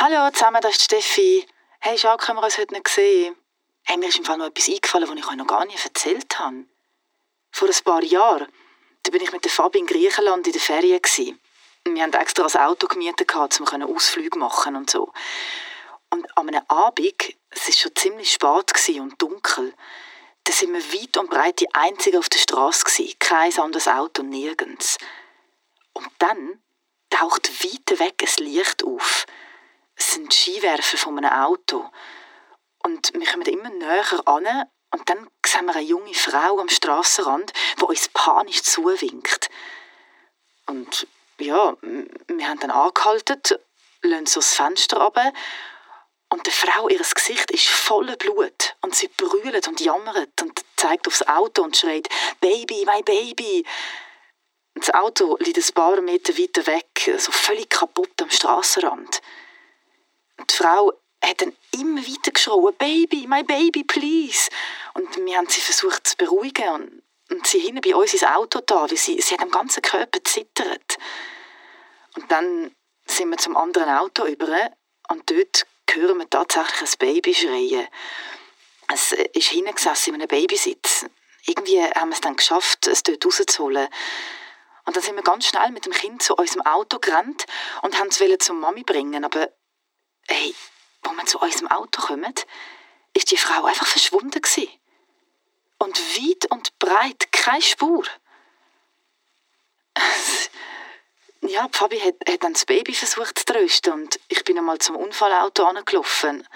Hallo zusammen, das ist Steffi. Hey, Jacques, können wir uns heute nicht sehen? Hey, mir ist im Fall noch etwas eingefallen, was ich euch noch gar nicht erzählt habe. Vor ein paar Jahren da bin ich mit der Fabi in Griechenland in der Ferien. Gewesen. Wir haben extra ein Auto gemietet, um Ausflüge machen und so. Und an einem Abend, es war schon ziemlich spät und dunkel, da sind wir weit und breit die Einzigen auf der Straße. Kein anderes Auto, nirgends. Und dann taucht weit weg ein Licht auf. Es sind Skiwerfer von einem Auto. Und wir kommen immer näher an und dann sehen wir eine junge Frau am Strassenrand, die uns panisch zuwinkt. Und ja, wir haben dann angehalten, lassen so das Fenster runter und der Frau, ihr Gesicht ist voller Blut und sie brüllt und jammert und zeigt aufs Auto und schreit «Baby, mein Baby!» Das Auto liegt ein paar Meter weiter weg, so völlig kaputt am Strassenrand. Die Frau hat dann immer weiter geschrien, Baby, my baby, please. Und wir haben sie versucht zu beruhigen und, und sie hinten bei uns ins Auto da, weil sie, sie hat am ganzen Körper zittert. Und dann sind wir zum anderen Auto über und dort hören wir tatsächlich ein Baby schreien. Es ist hinten gesessen in einem Babysitz. Irgendwie haben wir es dann geschafft, es dort rauszuholen. Und dann sind wir ganz schnell mit dem Kind zu unserem Auto gerannt und haben es zur Mami bringen. Aber hey, wo wir zu unserem Auto kommen, ist die Frau einfach verschwunden gewesen. Und weit und breit keine Spur. ja, Fabi hat, hat dann das Baby versucht zu trösten und ich bin einmal zum Unfallauto angelaufen.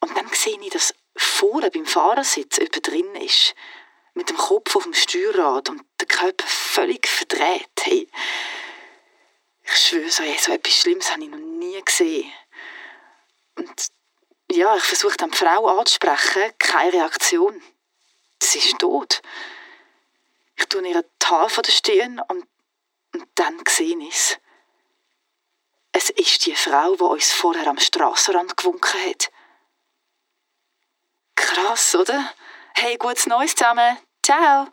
Und dann sehe ich, dass vorne beim Fahrersitz jemand drin ist. Mit dem Kopf auf dem Steuerrad und der Körper völlig verdreht. Hey, ich schwöre, so, so etwas Schlimmes habe ich noch nie gesehen. Und ja, ich versuche dann die Frau anzusprechen, keine Reaktion. Sie ist tot. Ich tue ihr die Haare von der Stirn und, und dann sehe ich es. Es ist die Frau, die uns vorher am Strassenrand gewunken hat. Krass, oder? Hey, gutes Neues zusammen. Ciao.